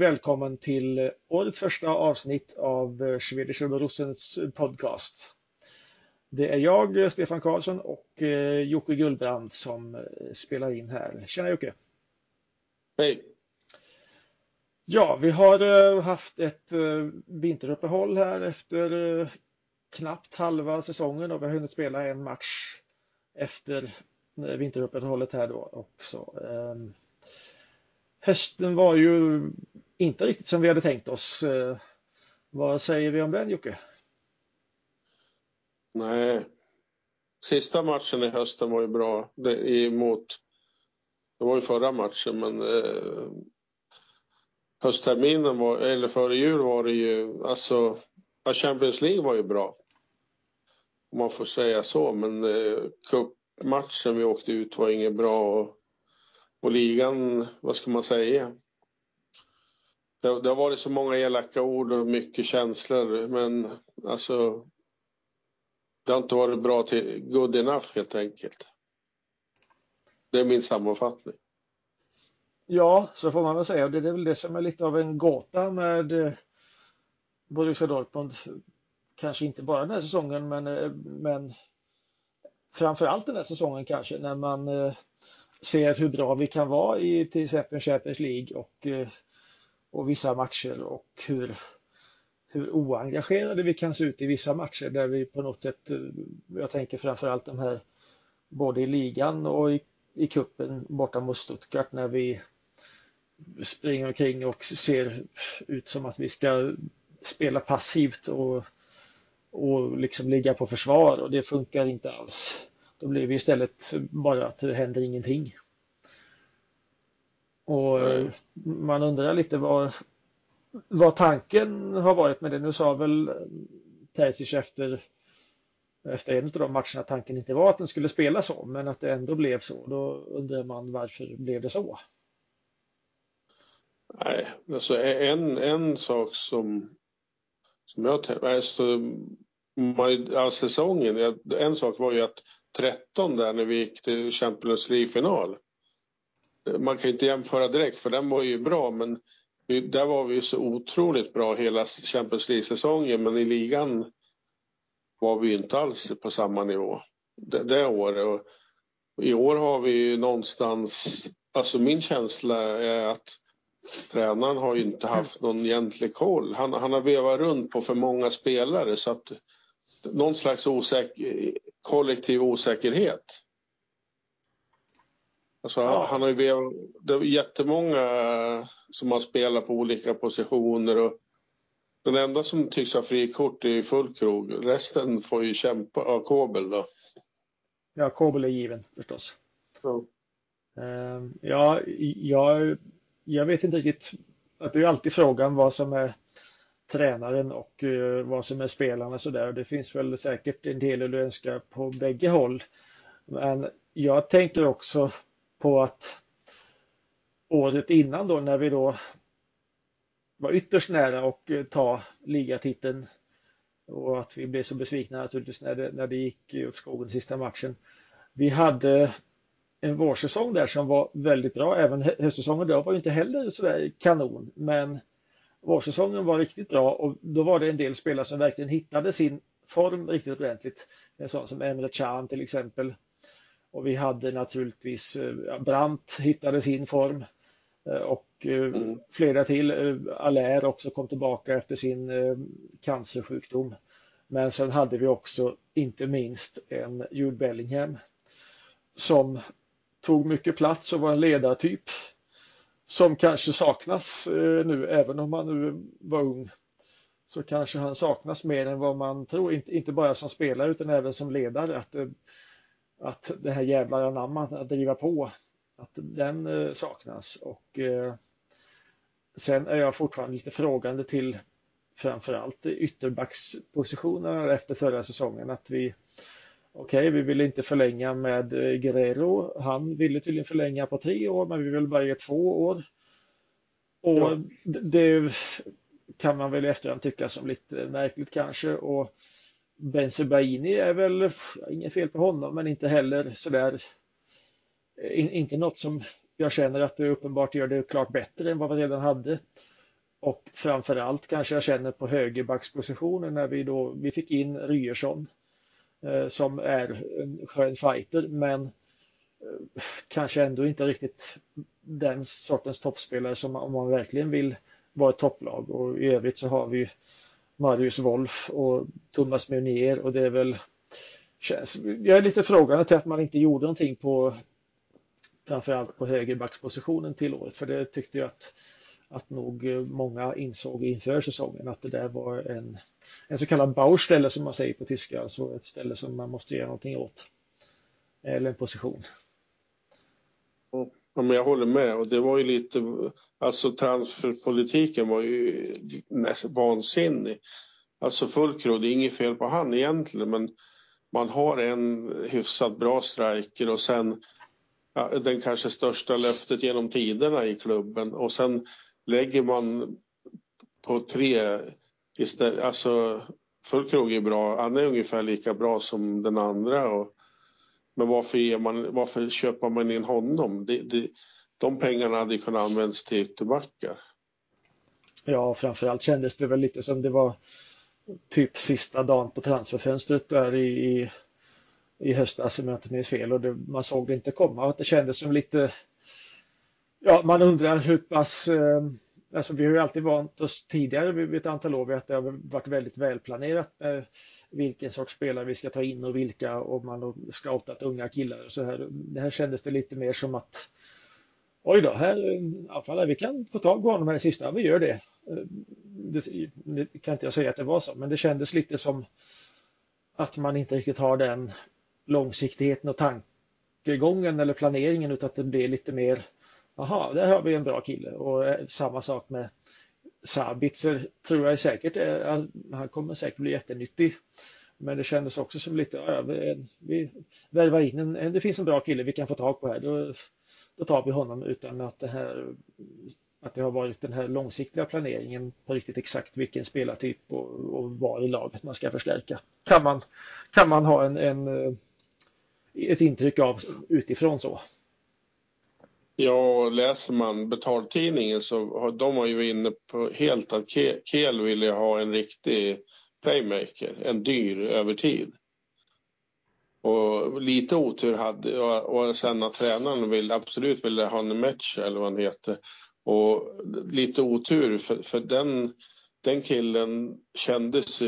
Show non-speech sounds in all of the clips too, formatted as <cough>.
välkommen till årets första avsnitt av Swedish Rossens podcast. Det är jag, Stefan Karlsson och eh, Jocke Gullbrand som eh, spelar in här. Tjena Jocke! Hej! Ja, vi har eh, haft ett vinteruppehåll här efter knappt halva säsongen och vi har hunnit spela en match efter vinteruppehållet här då också. Ehm, hösten var ju inte riktigt som vi hade tänkt oss. Eh, vad säger vi om den Jocke? Nej. Sista matchen i hösten var ju bra det, emot, det var ju förra matchen men eh, höstterminen var, eller före jul var det ju, alltså Champions League var ju bra. Om man får säga så men eh, cupmatchen vi åkte ut var inget bra och, och ligan, vad ska man säga? Det, det har varit så många elaka ord och mycket känslor men alltså det har inte varit bra till good enough helt enkelt. Det är min sammanfattning. Ja, så får man väl säga. Det är väl det som är lite av en gåta med eh, Borussia Dortmund. Kanske inte bara den här säsongen, men, eh, men framför allt den här säsongen kanske, när man eh, ser hur bra vi kan vara i till exempel Champions League och, och vissa matcher och hur hur oengagerade vi kan se ut i vissa matcher där vi på något sätt, eh, jag tänker framförallt de här både i ligan och i, i kuppen borta mot Stuttgart när vi springer omkring och ser ut som att vi ska spela passivt och, och liksom ligga på försvar och det funkar inte alls. Då blir vi istället bara att det händer ingenting. Och mm. man undrar lite vad, vad tanken har varit med det. Nu sa väl Terzic efter, efter en av de matcherna att tanken inte var att den skulle spela så, men att det ändå blev så. Då undrar man varför blev det så? Nej, alltså en, en sak som, som jag tänkte, alltså, ja, säsongen, en sak var ju att 13 där när vi gick till Champions League-final. Man kan inte jämföra direkt för den var ju bra men där var vi så otroligt bra hela Champions League-säsongen men i ligan var vi inte alls på samma nivå det, det året. Och I år har vi någonstans, alltså min känsla är att tränaren har inte haft någon egentlig koll. Han, han har vevat runt på för många spelare så att någon slags osäker, kollektiv osäkerhet. Alltså, ja. Han har ju det är jättemånga som har spelat på olika positioner och den enda som tycks ha frikort är full krog. Resten får ju kämpa. Ja, Kobel då. Ja, Kobel är given förstås. Ja, uh, ja jag, jag vet inte riktigt. Att det är alltid frågan vad som är tränaren och uh, vad som är spelarna så där. Det finns väl säkert en del att önska på bägge håll. Men jag tänker också på att året innan då när vi då var ytterst nära att eh, ta ligatiteln och att vi blev så besvikna naturligtvis när det, när det gick åt skogen sista matchen. Vi hade en vårsäsong där som var väldigt bra. Även höstsäsongen då var ju inte heller sådär kanon. Men vårsäsongen var riktigt bra och då var det en del spelare som verkligen hittade sin form riktigt ordentligt. En sån som Emre Can till exempel. Och vi hade naturligtvis eh, Brandt hittade sin form eh, och eh, mm. flera till. Allaire också kom tillbaka efter sin cancersjukdom. Men sen hade vi också inte minst en Jude Bellingham som tog mycket plats och var en ledartyp som kanske saknas nu, även om han nu var ung. Så kanske han saknas mer än vad man tror, inte, bara som spelare utan även som ledare. Att att det här jävla anamma, att driva på, att den eh, saknas. Och eh, sen är jag fortfarande lite frågande till framförallt ytterbackspositionerna efter förra säsongen. Att vi, okej, okay, vi ville inte förlänga med eh, Guerrero. Han ville tydligen förlänga på tre år, men vi vill bara ge två år. Och ja. det kan man väl i efterhand tycka som lite märkligt kanske. Och Benzebaini är väl, inget fel på honom, men inte heller sådär, eh, inte något som jag känner att det uppenbart gör det klart bättre än vad vi redan hade. Och framförallt kanske jag känner på högerbackspositionen när vi då vi fick in Ryerson eh, som är en skön fighter men eh, kanske ändå inte riktigt den sortens toppspelare som om man verkligen vill vara ett topplag och i övrigt så har vi Marius Wolf och Thomas Meunier och det är väl känns, jag är lite frågande till att man inte gjorde någonting på framförallt på högerbackspositionen till året för det tyckte jag att att nog många insåg inför säsongen att det där var en, en så kallad Baustelle som man säger på tyska, alltså ett ställe som man måste göra någonting åt. Eller en position. Ja, men jag håller med. Och det var ju lite, alltså transferpolitiken var ju nästan vansinnig. Alltså Fulkro, det är inget fel på han egentligen men man har en hyfsat bra striker och sen ja, den kanske största löftet genom tiderna i klubben. Och sen lägger man på tre istället, alltså Fulkrog är bra, han är ungefär lika bra som den andra och men varför, man, varför köper man in honom? Det, det, de pengarna hade kunnat användas till ytterbackar. Ja, framförallt kändes det väl lite som det var typ sista dagen på transferfönstret där i, i, i höstas om jag inte minns fel och det, man såg det inte komma. Det kändes som lite, ja man undrar hur pass eh, Alltså vi har ju alltid vant oss tidigare vid ett antal år att det har varit väldigt välplanerat med vilken sorts spelare vi ska ta in och vilka och man har scoutat unga killar och så här. Det här kändes det lite mer som att oj då, här, anfallare, vi kan få tag på honom här i sista, vi gör det. Eh, det. Det kan inte jag säga att det var så, men det kändes lite som att man inte riktigt har den långsiktigheten och tankegången eller planeringen utan att det blir lite mer Jaha, där har vi en bra kille och eh, samma sak med Sabitzer tror jag säkert, eh, han kommer säkert bli jättenyttig. Men det kändes också som lite, ja, vi värvar in en, det finns en bra kille vi kan få tag på här, då, då tar vi honom utan att det här att det har varit den här långsiktiga planeringen på riktigt exakt vilken spelartyp och, och var i laget man ska förstärka. Kan man, kan man ha en, en eh, ett intryck av utifrån så. Ja, läser man betaltidningen så har de var ju inne på helt att Kel ville ha en riktig playmaker, en dyr över tid. Och lite otur hade och sen att tränaren vill, absolut ville ha en match eller vad han heter. Och lite otur för, för den, den killen kändes,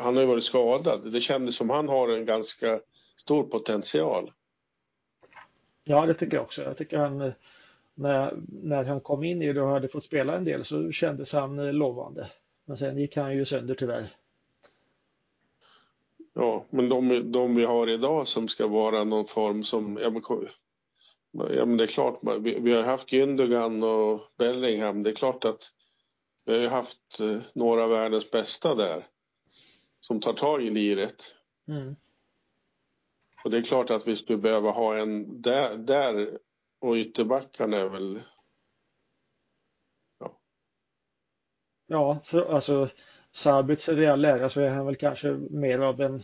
han har ju varit skadad, det kändes som han har en ganska stor potential. Ja, det tycker jag också. Jag tycker han, när, när han kom in i det och hade fått spela en del så kändes han eh, lovande. Men sen gick han ju sönder tyvärr. Ja, men de, de vi har idag som ska vara någon form som, ja men, ja, men det är klart, vi, vi har haft Gündogan och Bellingham, det är klart att vi har haft eh, några av världens bästa där som tar tag i liret. Mm. Och det är klart att vi skulle behöva ha en där, där. Och ytterbackarna är väl... Ja, ja för, alltså Sabits real lära så är han väl kanske mer av en,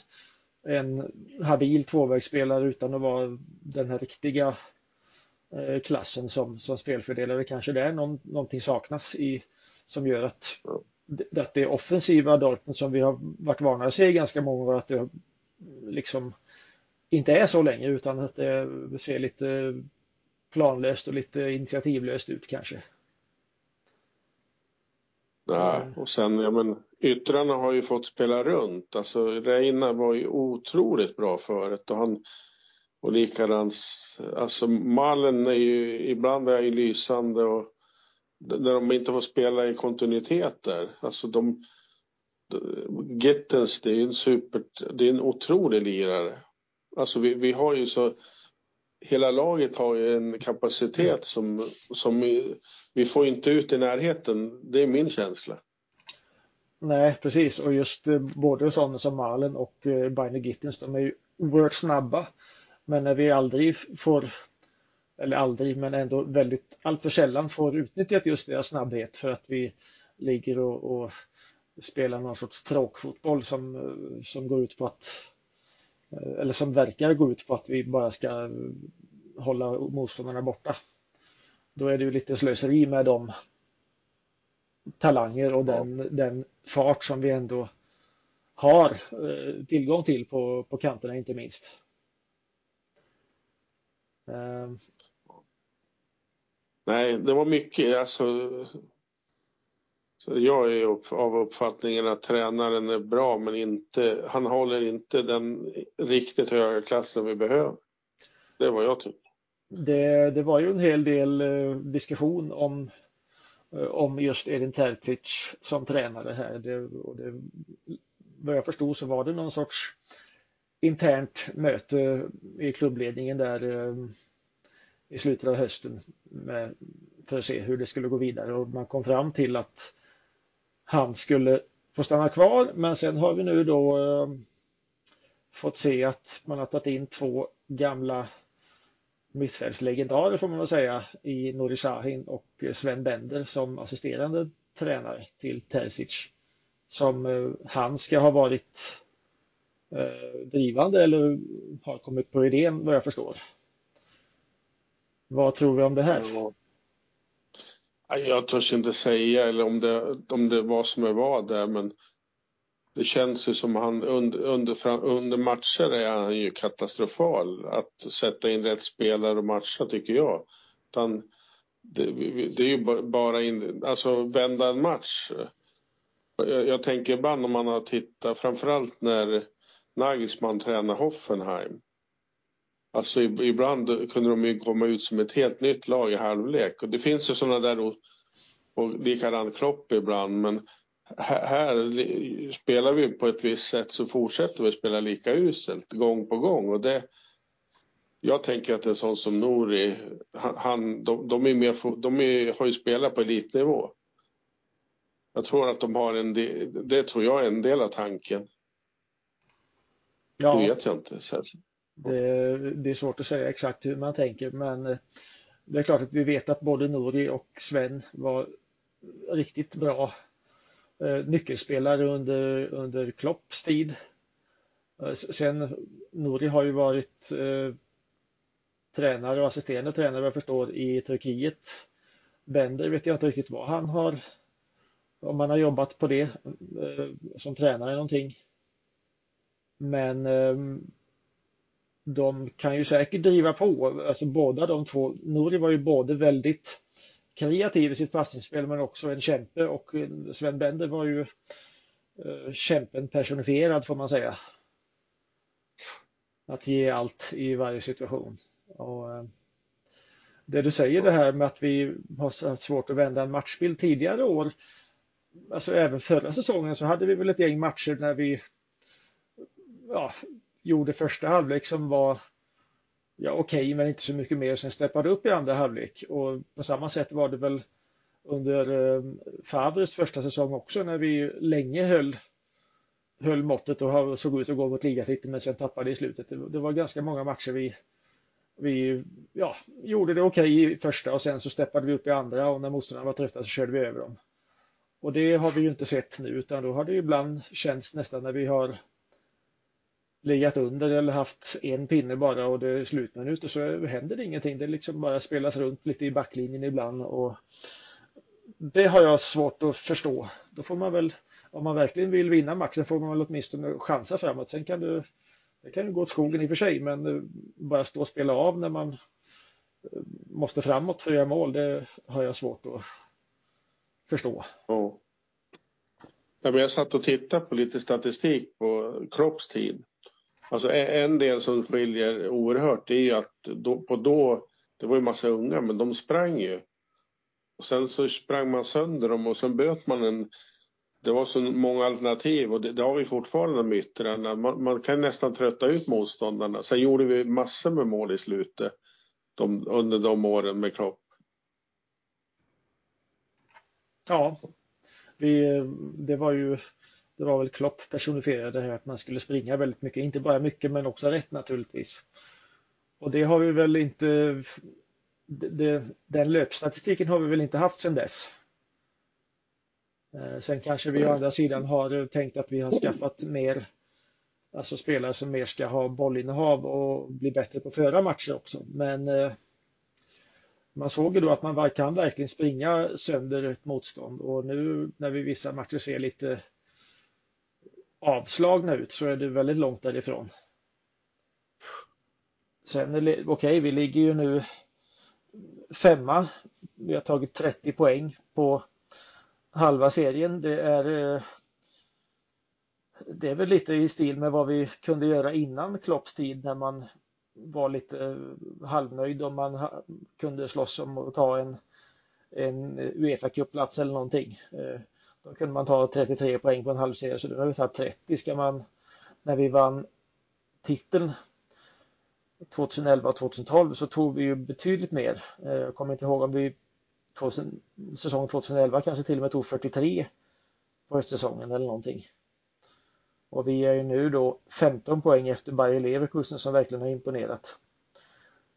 en habil tvåvägsspelare utan att vara den här riktiga eh, klassen som, som spelfördelare. Kanske det är någon, någonting saknas i som gör att, att det offensiva Dortmund som vi har varit vana att se i ganska många år att det liksom inte är så länge utan att det ser lite planlöst och lite initiativlöst ut kanske. Nej, och sen, ja men yttrarna har ju fått spela runt. Alltså Reina var ju otroligt bra förut och han och likadant, alltså Mallen är ju, ibland är ju lysande och när de inte får spela i kontinuitet där, alltså de Gittens, det är en super, det är en otrolig lirare. Alltså vi, vi har ju så, hela laget har ju en kapacitet som, som vi, vi får inte ut i närheten. Det är min känsla. Nej, precis. Och just eh, både sådana som Malen och eh, Biner Gittins, de är ju oerhört snabba. Men när vi aldrig får, eller aldrig, men ändå väldigt, Alltför sällan får utnyttjat just deras snabbhet för att vi ligger och, och spelar någon sorts tråkfotboll som, eh, som går ut på att eller som verkar gå ut på att vi bara ska hålla motståndarna borta. Då är det ju lite slöseri med dem talanger och den, ja. den fart som vi ändå har eh, tillgång till på, på kanterna inte minst. Um. Nej, det var mycket. Alltså, så jag är upp, av uppfattningen att tränaren är bra men inte, han håller inte den riktigt höga klassen vi behöver. Det är vad jag tycker. Det, det var ju en hel del eh, diskussion om, eh, om just Edin Tertic som tränare här. Det, och det, vad jag förstod så var det någon sorts internt möte i klubbledningen där eh, i slutet av hösten med, för att se hur det skulle gå vidare och man kom fram till att han skulle få stanna kvar men sen har vi nu då eh, fått se att man har tagit in två gamla mittfältslegendarer får man väl säga i Nuri Sahin och Sven Bender som assisterande tränare till Terzic. Som eh, han ska ha varit eh, drivande eller har kommit på idén vad jag förstår. Vad tror vi om det här? Jag törs inte säga eller om det, om det var som det var där men det känns ju som han under, under, under matcher är han ju katastrofal. Att sätta in rätt spelare och matcha tycker jag. Utan det, det är ju bara in, alltså vända en match. Jag, jag tänker ibland om man har tittat, framförallt när Nagelsmann tränar Hoffenheim. Alltså ibland kunde de ju komma ut som ett helt nytt lag i halvlek. Och det finns ju sådana där och, och likadant Klopp ibland. Men här, här, spelar vi på ett visst sätt så fortsätter vi spela lika uselt gång på gång. Och det, jag tänker att en sån som Nori, han, de, de, är mer, de är, har ju spelat på elitnivå. Jag tror att de har en del, det tror jag är en del av tanken. Ja. Det vet jag inte. Det, det, är svårt att säga exakt hur man tänker men eh, det är klart att vi vet att både Nori och Sven var riktigt bra eh, nyckelspelare under, under Klopps tid. Eh, sen Nori har ju varit eh, tränare och assisterande tränare vad jag förstår i Turkiet. Bender vet jag inte riktigt vad han har om han har jobbat på det eh, som tränare någonting. Men eh, de kan ju säkert driva på, alltså båda de två. Nori var ju både väldigt kreativ i sitt passningsspel men också en kämpe och eh, Sven Bender var ju eh, kämpen personifierad får man säga. Att ge allt i varje situation. Och, eh, det du säger det här med att vi har haft svårt att vända en matchbild tidigare år. Alltså även förra säsongen så hade vi väl ett gäng matcher när vi ja, gjorde första halvlek som var ja, okej, okay, men inte så mycket mer. Sen steppade upp i andra halvlek och på samma sätt var det väl under eh, Favres första säsong också när vi länge höll, höll måttet och såg ut att gå mot ligatiteln men sen tappade i slutet. Det, det var ganska många matcher vi, vi ja, gjorde det okej okay i första och sen så steppade vi upp i andra och när motståndarna var trötta så körde vi över dem. Och det har vi ju inte sett nu utan då har det ibland känts nästan när vi har legat under eller haft en pinne bara och det är slutminut och så händer det ingenting. Det liksom bara spelas runt lite i backlinjen ibland och det har jag svårt att förstå. Då får man väl, om man verkligen vill vinna matchen får man väl åtminstone chansa framåt. Sen kan du, det kan ju gå åt skogen i och för sig, men eh, bara stå och spela av när man eh, måste framåt för att göra mål, det har jag svårt att förstå. Ja. Jag satt och tittade på lite statistik på kroppstid. Alltså en del som skiljer oerhört är ju att då, på då, det var ju massa unga, men de sprang ju. Och sen så sprang man sönder dem och sen böt man en det var så många alternativ och det, det har vi fortfarande med yttrarna. Man, man, kan nästan trötta ut motståndarna. Sen gjorde vi massor med mål i slutet de, under de åren med Klopp. Ja, vi, det var ju det var väl Klopp personifierade här att man skulle springa väldigt mycket, inte bara mycket men också rätt naturligtvis. Och det har vi väl inte, det, den löpstatistiken har vi väl inte haft sedan dess. Eh, sen kanske vi å andra sidan har tänkt att vi har skaffat mer, alltså spelare som mer ska ha bollinnehav och bli bättre på att föra matcher också. Men eh, man såg ju då att man kan verkligen springa sönder ett motstånd och nu när vi vissa matcher ser lite avslagna ut så är det väldigt långt därifrån. Sen, okej, okay, vi ligger ju nu femma. Vi har tagit 30 poäng på halva serien. Det är, eh, det är väl lite i stil med vad vi kunde göra innan Klopps tid när man var lite eh, halvnöjd om man kunde slåss om att ta en, en Uefa-cupplats eller någonting. Eh, då kunde man ta 33 poäng på en halvserie så nu har vi tagit 30. Ska man, när vi vann titeln 2011 och 2012 så tog vi ju betydligt mer. Eh, jag kommer inte ihåg om vi 2000, säsong 2011 kanske till och med tog 43 på höstsäsongen eller någonting. Och vi är ju nu då 15 poäng efter Bayer Leverkusen som verkligen har imponerat.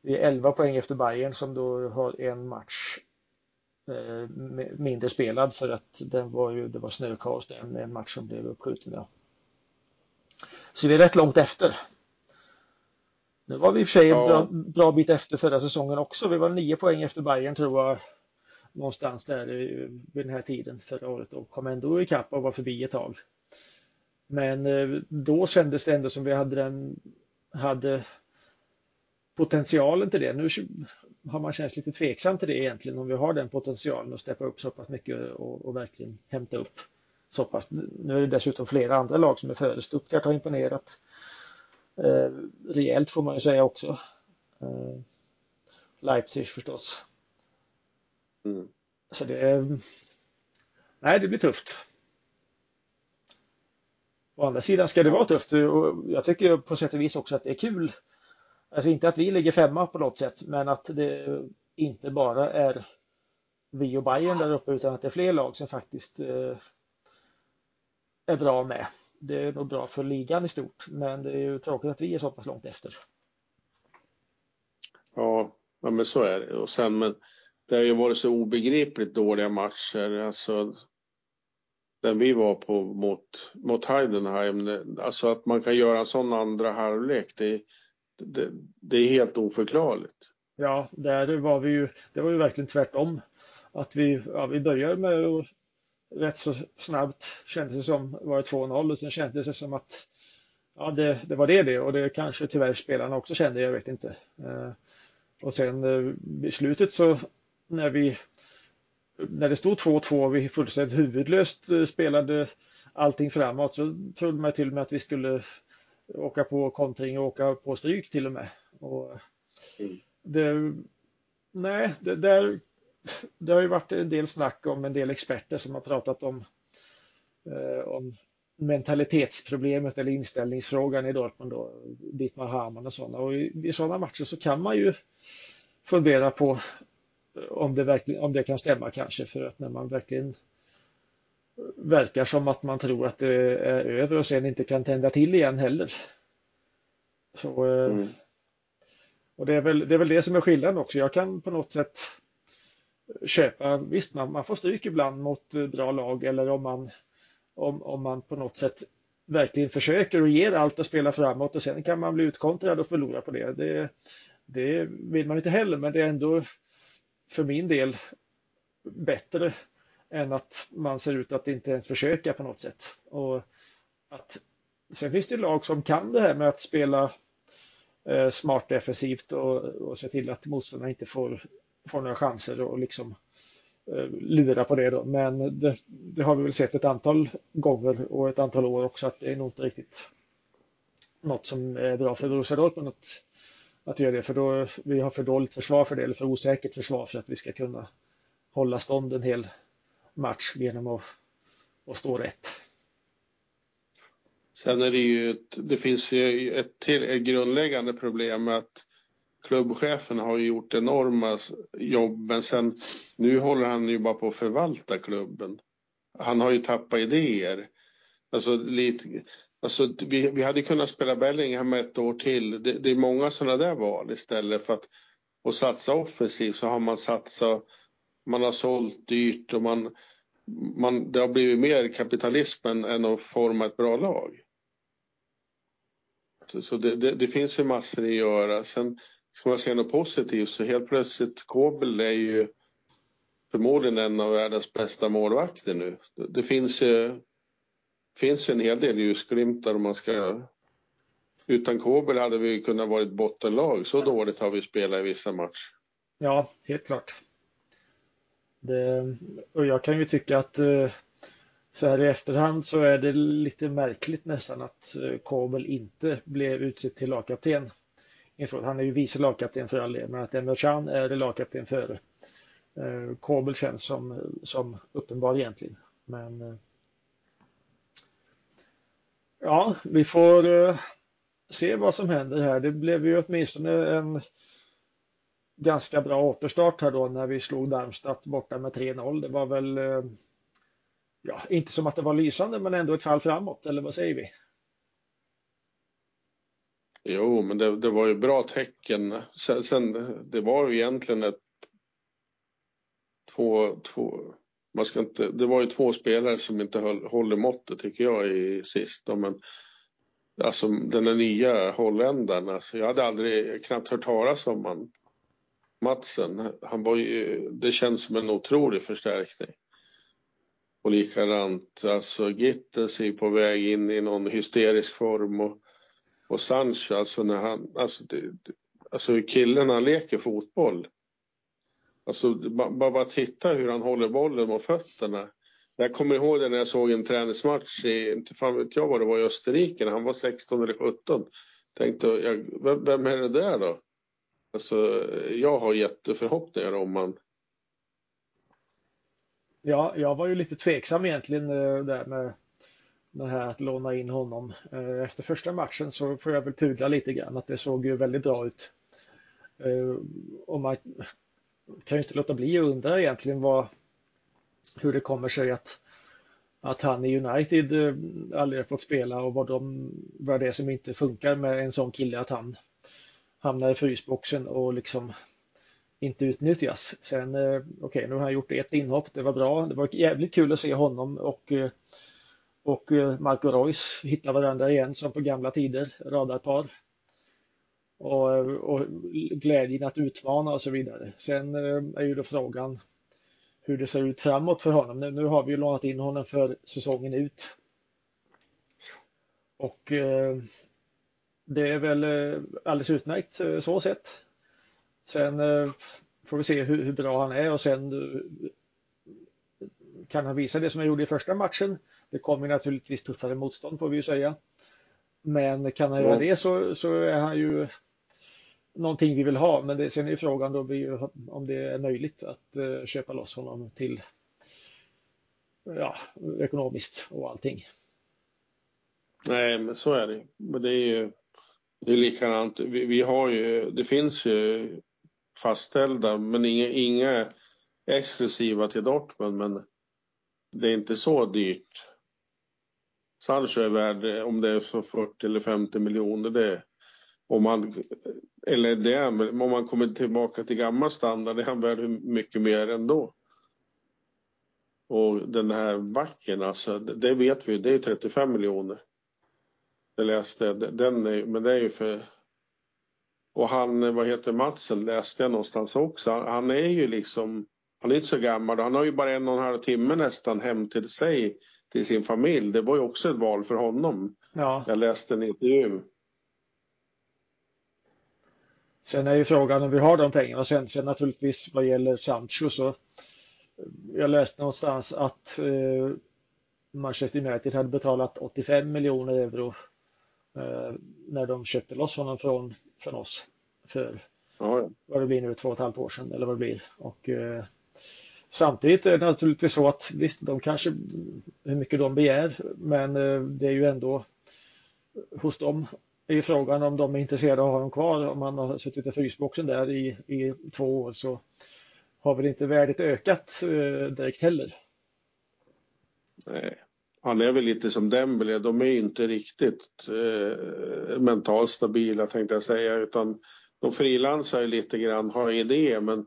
Vi är 11 poäng efter Bayern som då har en match mindre spelad för att den var ju, det var snökaos den en match som blev uppskjuten. Ja. Så vi är rätt långt efter. Nu var vi i och för sig ja. bra, bra bit efter förra säsongen också. Vi var nio poäng efter Bayern tror jag någonstans där vid den här tiden förra året och kom ändå ikapp och var förbi ett tag. Men eh, då kändes det ändå som vi hade den hade potentialen till det. Nu har man känts lite tveksam till det egentligen om vi har den potentialen att steppa upp så pass mycket och, och verkligen hämta upp så pass. Nu är det dessutom flera andra lag som är före. Stuttgart har imponerat eh, rejält får man ju säga också. Eh, Leipzig förstås. Mm. Så det, nej, det blir tufft. Å andra sidan ska det vara tufft och jag tycker på sätt och vis också att det är kul. Alltså inte att vi ligger femma på något sätt, men att det inte bara är vi och Bayern där uppe utan att det är fler lag som faktiskt eh, är bra med. Det är nog bra för ligan i stort, men det är ju tråkigt att vi är så pass långt efter. Ja, ja men så är det. Och sen, men det har ju varit så obegripligt dåliga matcher. Alltså, den vi var på mot, mot Heidenheim, alltså att man kan göra en sån andra halvlek, det, det, det är helt oförklarligt. Ja, där var vi ju, det var ju verkligen tvärtom. Att vi, ja, vi började med att rätt så snabbt kändes det som var det 2-0 och sen kändes det som att ja, det, det var det det och det kanske tyvärr spelarna också kände, jag vet inte. Eh, och sen eh, i slutet så när vi när det stod 2-2 och vi fullständigt huvudlöst eh, spelade allting framåt så trodde man till och med att vi skulle åka på kontring och åka på stryk till och med. Och mm. det, nej, det, där, det har ju varit en del snack om en del experter som har pratat om, eh, om mentalitetsproblemet eller inställningsfrågan i Dortmund då, Dietmar Hamann och sådana. Och i, i sådana matcher så kan man ju fundera på om det, verkligen, om det kan stämma kanske för att när man verkligen verkar som att man tror att det är över och sen inte kan tända till igen heller. Så, eh, mm. Och det är, väl, det är väl det som är skillnaden också. Jag kan på något sätt köpa, visst man, man får stryk ibland mot bra lag eller om man, om, om man på något sätt verkligen försöker och ger allt och spelar framåt och sen kan man bli utkontrad och förlora på det. Det, det vill man inte heller men det är ändå för min del bättre än att man ser ut att inte ens försöka på något sätt. Och att, sen finns det lag som kan det här med att spela eh, smart defensivt och, och se till att motståndarna inte får, får några chanser och liksom eh, lura på det då. Men det, det, har vi väl sett ett antal gånger och ett antal år också att det är nog inte riktigt något som är bra för Borussia Dortmund att att göra det för då vi har för dåligt försvar för det eller för osäkert försvar för att vi ska kunna hålla stånd en hel match genom att, att stå rätt. Sen är det ju ett, det finns ju ett, till, ett grundläggande problem med att klubbchefen har gjort enorma jobb men sen nu håller han ju bara på att förvalta klubben. Han har ju tappat idéer. Alltså lite, Alltså, vi, vi hade kunnat spela Bellingham ett år till. Det, det är många sådana där val istället för att och satsa offensivt så har man satsat, man har sålt dyrt och man, man, det har blivit mer kapitalism än, att forma ett bra lag. Så, så det, det, det, finns ju massor att göra. Sen, ska man se något positivt så helt plötsligt Kobel är ju förmodligen en av världens bästa målvakter nu. Det finns ju finns en hel del ljusglimtar om man ska... Utan Kobel hade vi kunnat vara ett bottenlag. Så dåligt har vi spelat i vissa matcher. Ja, helt klart. Det, och jag kan ju tycka att eh, så här i efterhand så är det lite märkligt nästan att eh, Kabel Kobel inte blev utsedd till lagkapten. Han är ju vice lagkapten för all del, men att Emre är lagkapten före. Eh, Kabel Kobel känns som, som uppenbar egentligen. Men ja, vi får se vad som händer här. Det blev ju åtminstone en ganska bra återstart här då när vi slog Darmstadt borta med 3-0. Det var väl eh, ja, inte som att det var lysande men ändå ett fall framåt eller vad säger vi? Jo, men det, det var ju bra tecken. Sen, sen, det var ju egentligen ett två, två man ska inte, det var ju två spelare som inte höll, håller måttet tycker jag i sist. Men alltså den där nya holländaren, alltså, jag hade aldrig knappt hört talas om honom Matsen, han var ju, det känns som en otrolig förstärkning. Och likadant, alltså Gittes är på väg in i någon hysterisk form och, och Sancho, alltså när han, alltså, det, alltså killen han leker fotboll. Alltså bara, bara titta hur han håller bollen med fötterna. Jag kommer ihåg det när jag såg en träningsmatch i, inte fan vet jag vad det var i Österrike, när han var 16 eller 17. Tänkte jag, vem, vem är det där då? Alltså, jag har jätteförhoppningar om man. Ja, jag var ju lite tveksam egentligen eh, där med det här att låna in honom. Eh, efter första matchen så får jag väl pudla lite grann att det såg ju väldigt bra ut. Eh, och man kan ju inte låta bli att undra egentligen vad, hur det kommer sig att, att han i United aldrig har fått spela och vad, de, vad det är som inte funkar med en sån kille att han hamnar i frysboxen och liksom inte utnyttjas. Sen, eh, okej, okay, nu har han gjort ett inhopp, det var bra. Det var jävligt kul att se honom och, eh, och eh, Marco Reus hitta varandra igen som på gamla tider, radarpar. Och, och glädjen att utmana och så vidare. Sen är ju då frågan hur det ser ut framåt för honom. Nu, nu har vi ju lånat in honom för säsongen ut. Och det är väl eh, alldeles utmärkt eh, så sett. Sen eh, får vi se hur, hur, bra han är och sen kan han visa det som han gjorde i första matchen. Det kommer naturligtvis tuffare motstånd får vi ju säga. Men kan han göra det så, så är han ju någonting vi vill ha. Men det, sen är ju frågan då om det är möjligt att köpa loss honom till ja, ekonomiskt och allting. Nej, men så är det. Men det är ju det är likadant. Vi, vi har ju, det finns ju fastställda, men inga, inga exklusiva till Dortmund. Men det är inte så dyrt. Sancho är värd, om det är så 40 eller 50 miljoner, det om man, eller det, om man kommer tillbaka till gammal standard, är han värd mycket mer ändå. Och den här backen, alltså, det vet vi, det är 35 miljoner. Jag läste, den är, men det är ju för... Och han, vad heter Matsen, läste jag någonstans också. Han är ju liksom, han är inte så gammal. Han har ju bara en och en halv timme nästan hem till sig, till sin familj. Det var ju också ett val för honom. Ja. Jag läste en intervju. Sen är ju frågan om vi har de pengarna. Sen, sen naturligtvis vad gäller Sancho så jag läste någonstans att eh, Manchester United hade betalat 85 miljoner euro när de köpte loss honom från, från oss för ja. vad det blir nu, två och ett halvt år sedan eller vad det blir. Och, eh, samtidigt är det naturligtvis så att visst, de kanske, hur mycket de begär, men eh, det är ju ändå hos dem är frågan om de är intresserade av att ha dem kvar. Om man har suttit i frysboxen där i, i två år så har väl inte värdet ökat eh, direkt heller. Nej, han är väl lite som Dembele, de är inte riktigt eh, mentalt stabila tänkte jag säga utan de frilansar ju lite grann, har idéer men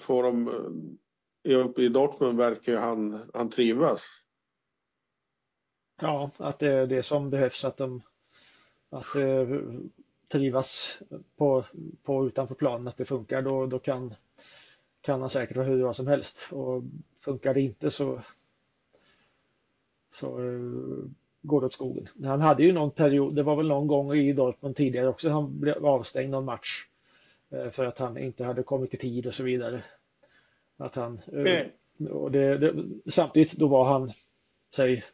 får de eh, uppe i Dortmund verkar ju han, han trivas. Ja, att det är det som behövs att de att eh, trivas på, på utanför planen, att det funkar, då, då kan, kan han säkert vara hur bra som helst. Och funkar det inte så, så uh, går det åt skogen. Han hade ju någon period, det var väl någon gång i Dortmund tidigare också, han blev avstängd någon match uh, för att han inte hade kommit i tid och så vidare. Att han, mm. och det, det, samtidigt då var han, säg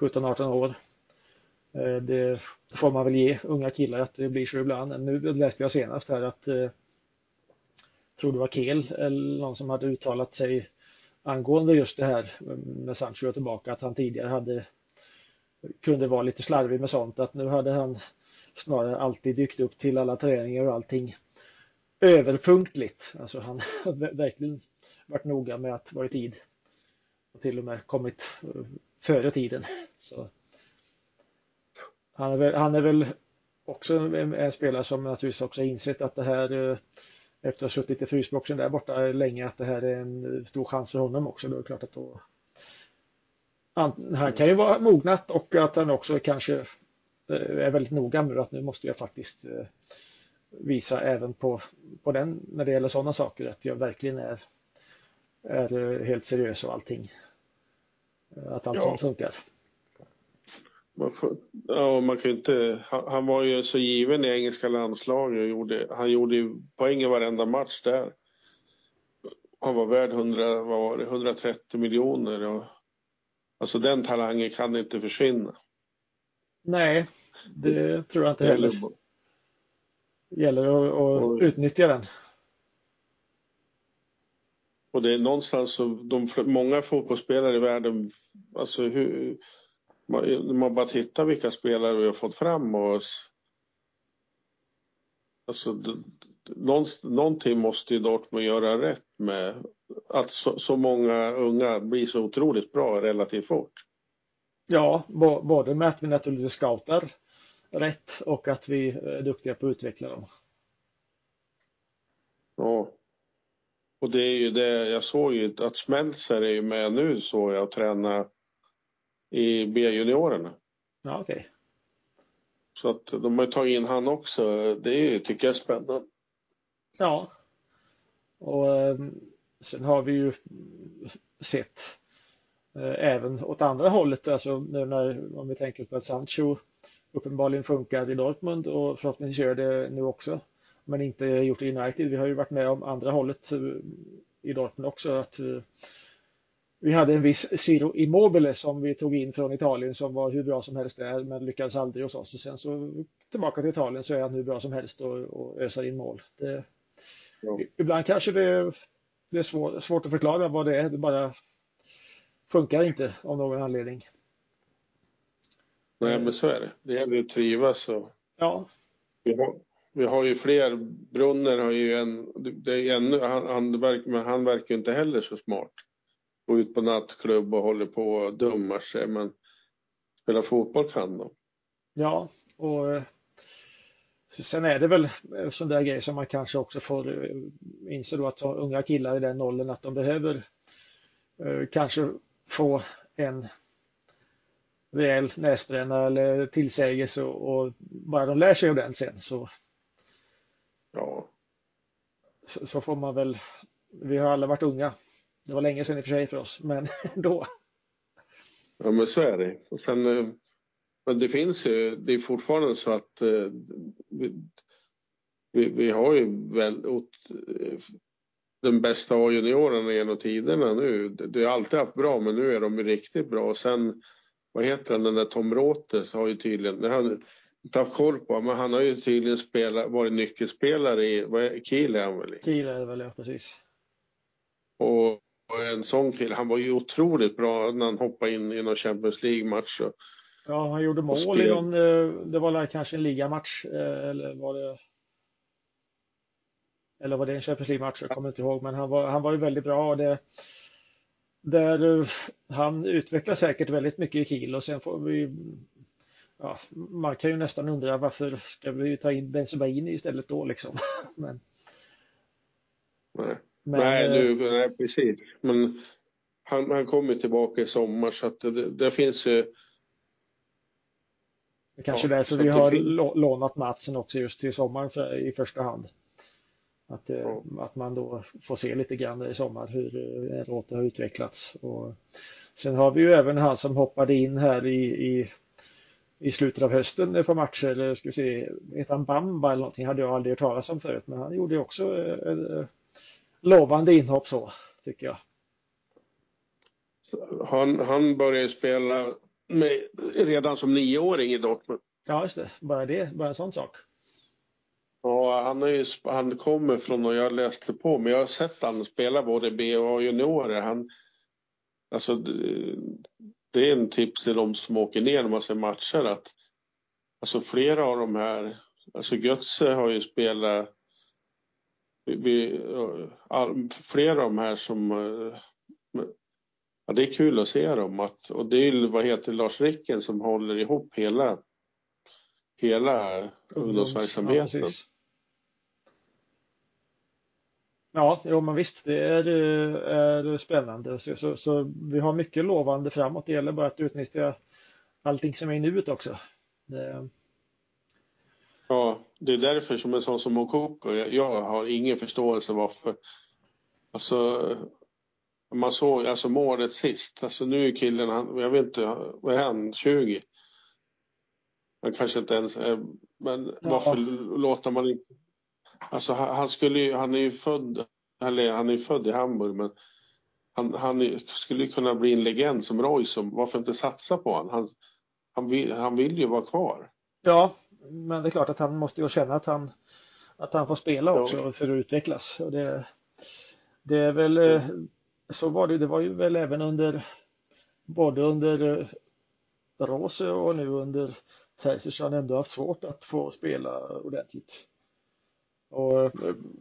17-18 år. Eh, det får man väl ge unga killar att det blir så ibland. Nu läste jag senast här att eh, tror det var Kel eller någon som hade uttalat sig angående just det här mm, med Sancho tillbaka att han tidigare hade kunde vara lite slarvig med sånt att nu hade han snarare alltid dykt upp till alla träningar och allting överpunktligt. Alltså han <laughs> har verkligen varit noga med att vara i tid och till och med kommit eh, före tiden. <laughs> Så han, är väl, han är väl också en, en, spelare som naturligtvis också insett att det här eh, efter att ha suttit i frysboxen där borta länge att det här är en stor chans för honom också. Då är det klart att då, han, han kan ju vara mognat och att han också kanske eh, är väldigt noga med att nu måste jag faktiskt visa även på, på den när det gäller sådana saker att jag verkligen är, är helt seriös och allting. Att allt ja. sånt funkar. Man, får, ja, man kan inte, han, han, var ju så given i engelska landslaget. Och gjorde, han gjorde ju poäng i varenda match där. Han var värd 100, vad var det, 130 miljoner. Och, alltså den talangen kan inte försvinna. Nej, det tror jag inte heller. Det gäller att, att och, utnyttja den. Och det är någonstans så, de, många fotbollsspelare i världen, alltså hur, man, man bara tittar vilka spelare vi har fått fram och alltså, någonting måste ju Dortmund göra rätt med att så, så, många unga blir så otroligt bra relativt fort. Ja, både med att vi naturligtvis scoutar rätt och att vi är duktiga på att utveckla dem. Ja. Och det är ju det, jag såg ju att Smeltzer är ju med nu så jag tränar i B-juniorerna. Ja, okej. Okay. Så att de har tagit in han också. Det är, tycker jag är spännande. Ja. Och eh, sen har vi ju sett eh, även åt andra hållet, alltså nu när, om vi tänker på att Sancho uppenbarligen funkar i Dortmund och förhoppningsvis gör det nu också, men inte gjort i United. Vi har ju varit med om andra hållet eh, i Dortmund också, att vi hade en viss Ciro Immobile som vi tog in från Italien som var hur bra som helst där men lyckades aldrig hos oss. Och sen så tillbaka till Italien så är han hur bra som helst och, och ösar in mål. Det, ja. Ibland kanske det, det är svår, svårt att förklara vad det är. Det bara funkar inte av någon anledning. Nej men så är det. Det gäller att trivas. Och... Ja. Vi har, vi har ju fler. Brunner har ju en, det är ännu, han, han, men han verkar inte heller så smart gå ut på nattklubb och håller på och dummar sig. Men spela fotboll kan de. Ja, och eh, sen är det väl sån där grej som man kanske också får eh, inse då att unga killar i den åldern att de behöver eh, kanske få en rejäl näsbränna eller tillsägelse och, och bara de lär sig av den sen så ja. Så, så, får man väl, vi har alla varit unga det var länge sedan i och för sig för oss, men <laughs> då. Ja, men så är det. Och sen, eh, men det finns ju, det är fortfarande så att eh, vi, vi har ju väldigt, den bästa A-juniorerna genom tiderna nu. Det har alltid haft bra, men nu är de riktigt bra. Och sen, vad heter han, den där Tom Rotes har ju tydligen, det har jag inte haft koll på, men han har ju tydligen spelat, varit nyckelspelare i, vad är, Kiel är han väl i? Kiel är det väl, ja precis. Och en sån kille. Han var ju otroligt bra när han hoppade in i någon Champions League-match. Ja, han gjorde mål i någon, eh, det var kanske en ligamatch eh, eller var det eller var det en Champions League-match? Jag kommer inte ihåg, men han var, han var ju väldigt bra. Det, där, eh, han utvecklar säkert väldigt mycket i Kiel och sen får vi ja, man kan ju nästan undra varför ska vi ta in Benzobaini istället då liksom. <laughs> men, Nej. Men, nej, nu, eh, nej, precis. Men han, han kommer tillbaka i sommar så att det, det finns ju... Det kanske ja, därför vi har lånat Matsen också just till sommaren för, i första hand. Att, eh, ja. att man då får se lite grann i sommar hur eh, Råte har utvecklats. Och sen har vi ju även han som hoppade in här i, i, i slutet av hösten på matcher. Eller ska vi se, heter han Bamba eller någonting? Hade jag aldrig hört talas om förut. Men han gjorde också lovande inhopp så, tycker jag. Han, han började spela med, redan som nioåring i Dortmund. Ja, just det. Bara det, bara en sån sak. Ja, han, är ju, han kommer från och jag läste på, men jag har sett han spela både B och A-juniorer. Han, alltså, det är en tips till de som åker ner när man ser matcher att alltså flera av de här, alltså Götze har ju spelat vi, all, flera av de här som ja, det är kul att se dem att, och det är vad heter Lars Ricken som håller ihop hela hela ungdomsverksamheten. Ja, Ja, jo, men visst, det är, är spännande. Så, så, så, vi har mycket lovande framåt. Det gäller bara att utnyttja allting som är i nuet också. Det... Ja, det är därför som en sån som Mokoko, jag, jag har ingen förståelse varför. Alltså, man såg alltså målet sist, alltså nu är killen, han, jag vet inte, vad är han, 20? Han kanske inte ens är, men ja. varför låter man inte Alltså han, skulle ju, han är ju född, eller han är född i Hamburg men han, han skulle kunna bli en legend som Roy varför inte satsa på honom? Han, han, vill, han vill ju vara kvar. Ja, men det är klart att han måste ju känna att han, att han får spela också ja. för att utvecklas. Och det, det är väl, mm. så var det, det var ju väl även under, både under eh, Rose och nu under Terzic har han ändå haft svårt att få spela ordentligt. Och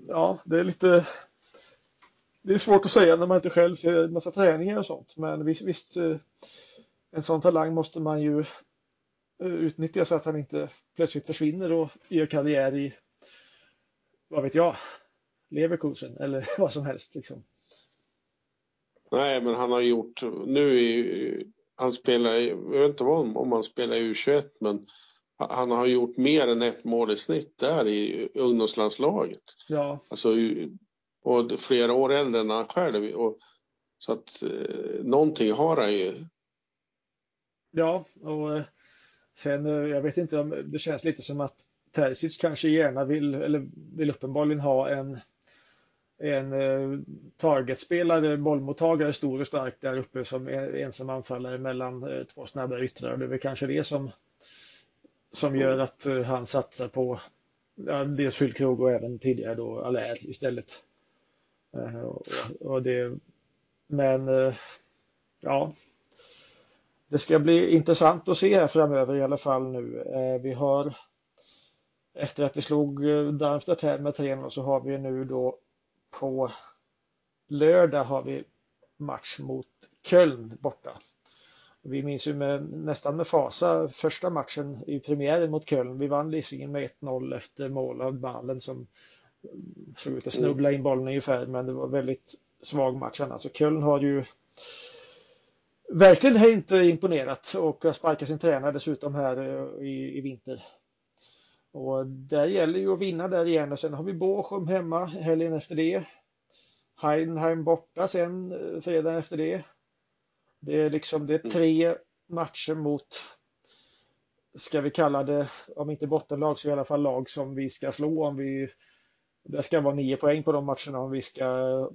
ja, det är lite det är svårt att säga när man inte själv ser en massa träningar och sånt. Men visst, visst eh, en sån talang måste man ju eh, utnyttja så att han inte plötsligt försvinner och gör karriär i, vad vet jag, Leverkusen eller <laughs> vad som helst. Liksom. Nej, men han har gjort, nu är han spelar, jag vet inte om, om han spelar i U21, men han har gjort mer än ett mål i snitt där i ungdomslandslaget. Ja. Alltså, och flera år äldre än han själv. Och, så att eh, någonting har han ju. Ja, och eh, sen eh, jag vet inte om det känns lite som att Terzic kanske gärna vill, eller vill uppenbarligen ha en en eh, targetspelare, bollmottagare, stor och stark där uppe som ensam anfallare mellan eh, två snabba yttrar. Det är väl kanske det som som gör att han satsar på ja, dels Fyllkrog och även tidigare då Allaire istället. Och, och, det, men ja, det ska bli intressant att se här framöver i alla fall nu. Eh, vi har efter att vi slog eh, Darmstadt här med 3-0 så har vi nu då på lördag har vi match mot Köln borta. Vi minns ju med, nästan med fasa första matchen i premiären mot Köln. Vi vann visserligen med 1-0 efter mål av Ballen som mm, såg ut att snubbla in bollen ungefär, men det var väldigt svag match annars. Köln har ju verkligen inte imponerat och har sparkat sin tränare dessutom här eh, i, i vinter. Och där gäller ju att vinna där igen och sen har vi Bochum hemma helgen efter det. Heidenheim borta sen eh, fredagen efter det. Det är liksom det är mm. tre matcher mot, ska vi kalla det, om inte bottenlag så i alla fall lag som vi ska slå om vi, det ska vara nio poäng på de matcherna om vi ska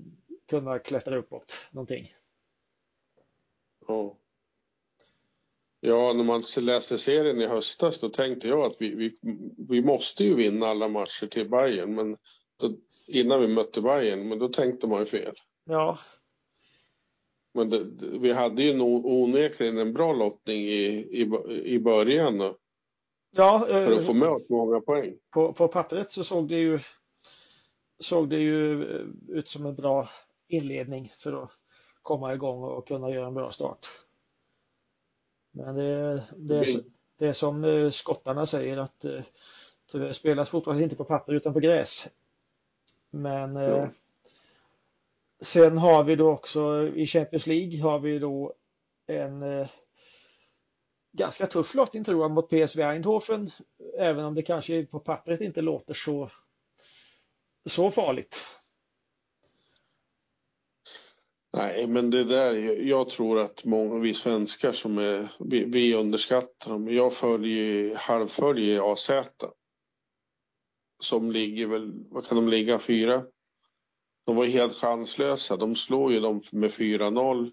kunna klättra uppåt någonting. Ja. Ja, när man läste serien i höstas då tänkte jag att vi, vi, vi måste ju vinna alla matcher till Bayern men då, innan vi mötte Bayern, men då tänkte man ju fel. Ja, men det, vi hade ju onekligen en bra lottning i, i, i början. Ja, för att få med oss många poäng. På, på pappret så såg det ju såg det ju eh, ut som en bra inledning för att komma igång och kunna göra en bra start. Men det, det, är, det är som eh, skottarna säger att eh, det spelas fotboll inte på papper utan på gräs. Men ja. Sen har vi då också i Champions League har vi då en, eh, ganska tuff lottning tror jag mot PSV Eindhoven. Även om det kanske på pappret inte låter så, så farligt. Nej, men det där, jag tror att många vi svenskar som är, vi, vi underskattar dem. Jag följer, halvföljer AZ. Som ligger väl, vad kan de ligga, fyra? De var ju helt chanslösa. De slår ju dem med 4-0.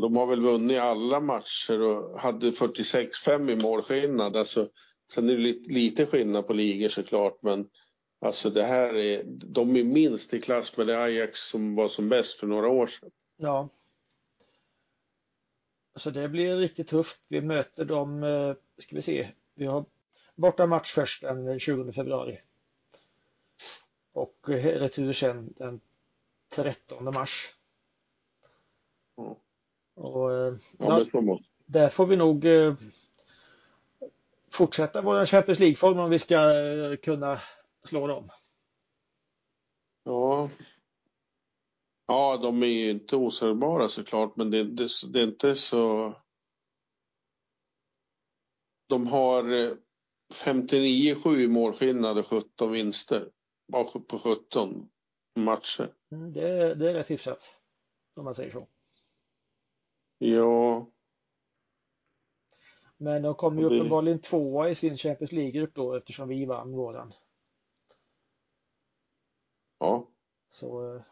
De har väl vunnit alla matcher och hade 46-5 i målskillnad. Alltså, sen är det lite, lite skillnad på ligor såklart, men Alltså det här är, de är minst i klass med det Ajax som var som bäst för några år sedan. Ja. Så det blir riktigt tufft. Vi möter dem, eh, ska vi se, vi har borta match först den 20 februari. Och retur sen den 13 mars. Mm. Och, eh, ja, ja, där får vi nog eh, fortsätta vår Champions League-form om vi ska kunna slå dem. Ja. Ja, de är ju inte osäljbara såklart, men det, det, det är inte så... De har 59-7 i målskillnad och 17 vinster. Bara på 17 matcher. Mm, det, det är rätt hyfsat, om man säger så. Ja. Men de kom ju uppenbarligen tvåa i sin Champions League-grupp då eftersom vi vann våran. Ja. Så. Eh,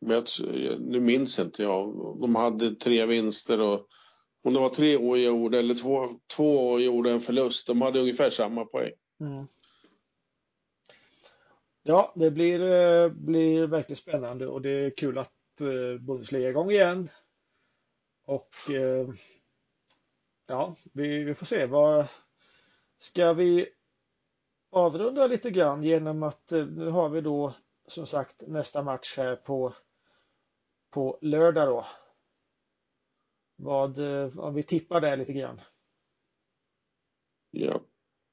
Men jag, nu minns inte jag. De hade tre vinster och om det var tre år gjorde eller två, två år gjorde en förlust. De hade ungefär samma poäng. Mm. Ja, det blir, eh, blir verkligen spännande och det är kul att eh, Bundesliga är igång igen. Och ja, vi, vi får se vad ska vi avrunda lite grann genom att eh, nu har vi då som sagt nästa match här på, på lördag då. Vad, eh, om vi tippar det lite grann. Ja.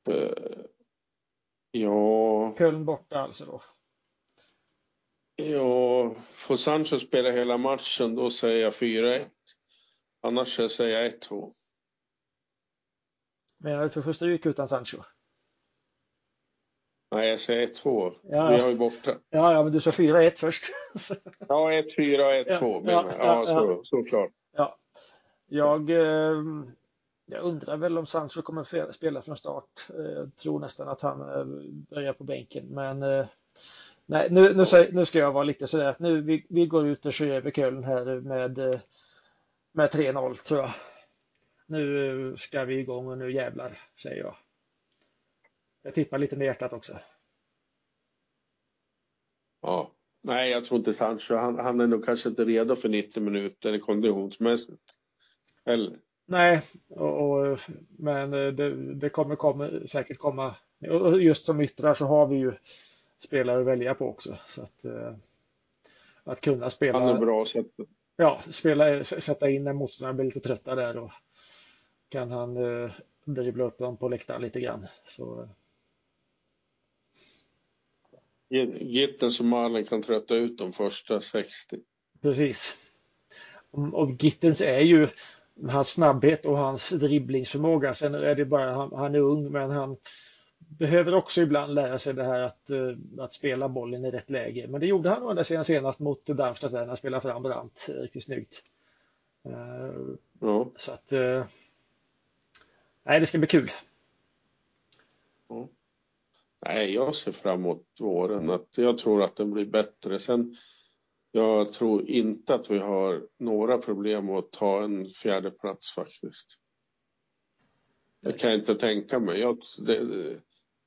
Uh, ja. Köln borta alltså då. Ja, får Sancho spela hela matchen då säger jag 4-1. Annars säger jag 1-2. Menar du för första stryk utan Sancho? Nej, jag säger 1-2. Ja. Vi har ju borta. Ja, ja, men du sa 4-1 först. ja, 1-4 1-2 ja, ja, ja, ja, så, såklart. Ja. Jag, eh, jag undrar väl om Sancho kommer spela från start. Eh, jag tror nästan att han eh, börjar på bänken, men eh, nej, nu, nu, nu, ska jag vara lite sådär att nu vi, vi går ut och kör över Köln här med, eh, med 3-0 tror jag. Nu ska vi igång och nu jävlar, säger jag. Jag tippar lite med hjärtat också. Ja, nej jag tror inte Sancho. Han, han är nog kanske inte redo för 90 minuter konditionsmässigt. Eller? Nej, och, och, men det, det kommer komma, säkert komma. Och just som yttrar så har vi ju spelare att välja på också. Så att, eh, att kunna spela. Han är bra sätt. Ja, spela, sätta in när motståndarna blir lite trötta där och kan han eh, dribbla upp dem på läktaren lite grann. Så, Gittens och Malen kan trötta ut de första 60. Precis. Och Gittens är ju hans snabbhet och hans dribblingsförmåga. Sen är det bara, han, han är ung men han behöver också ibland lära sig det här att, uh, att spela bollen i rätt läge. Men det gjorde han å senast, senast mot Darmstadt där han spelade fram Brandt riktigt snyggt. Uh, ja. Så att Nej, det ska bli kul. Ja. Nej, jag ser fram emot våren. Att jag tror att den blir bättre. Sen, jag tror inte att vi har några problem att ta en fjärde plats faktiskt. Det kan jag inte tänka mig. Jag, det, det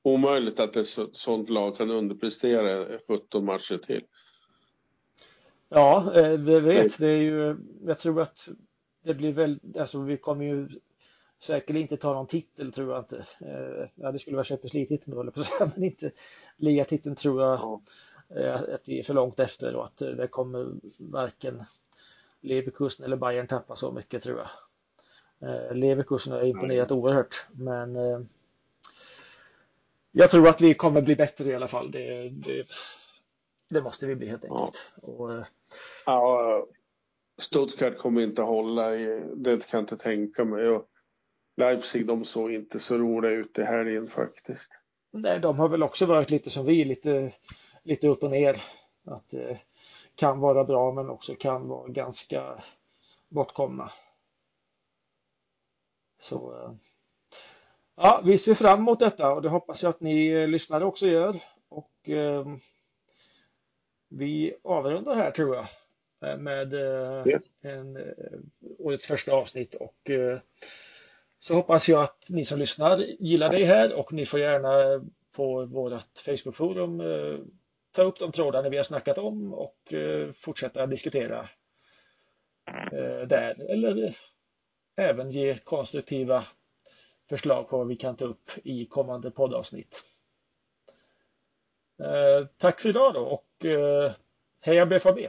omöjligt att ett sånt lag kan underprestera 17 matcher till. Ja, eh, vi vet. Det är ju, jag tror att det blir väl, alltså vi kommer ju säkert inte ta någon titel tror jag inte. Eh, ja, det skulle vara Champions League-titeln då, men inte ligatiteln tror jag ja. Eh, att vi är för långt efter och att eh, det kommer varken Leverkusen eller Bayern tappa så mycket tror jag. Leverkusen har imponerat Nej. oerhört men jag tror att vi kommer bli bättre i alla fall. Det, det, det måste vi bli helt enkelt. Ja. Och, ja, Stuttgart kommer inte hålla, i, det kan jag inte tänka mig. Och Leipzig, de såg inte så roliga ut i helgen faktiskt. Nej, de har väl också varit lite som vi, lite, lite upp och ner. Att eh, kan vara bra men också kan vara ganska bortkomna. Så eh, ja, vi ser fram emot detta och det hoppas jag att ni eh, lyssnare också gör. Och eh, vi avrundar här tror jag med yes. en, årets första avsnitt och så hoppas jag att ni som lyssnar gillar det här och ni får gärna på vårt Facebookforum eh, ta upp de trådarna vi har snackat om och eh, fortsätta diskutera eh, där eller även ge konstruktiva förslag på vad vi kan ta upp i kommande poddavsnitt. Tack för idag då och heja BFAB!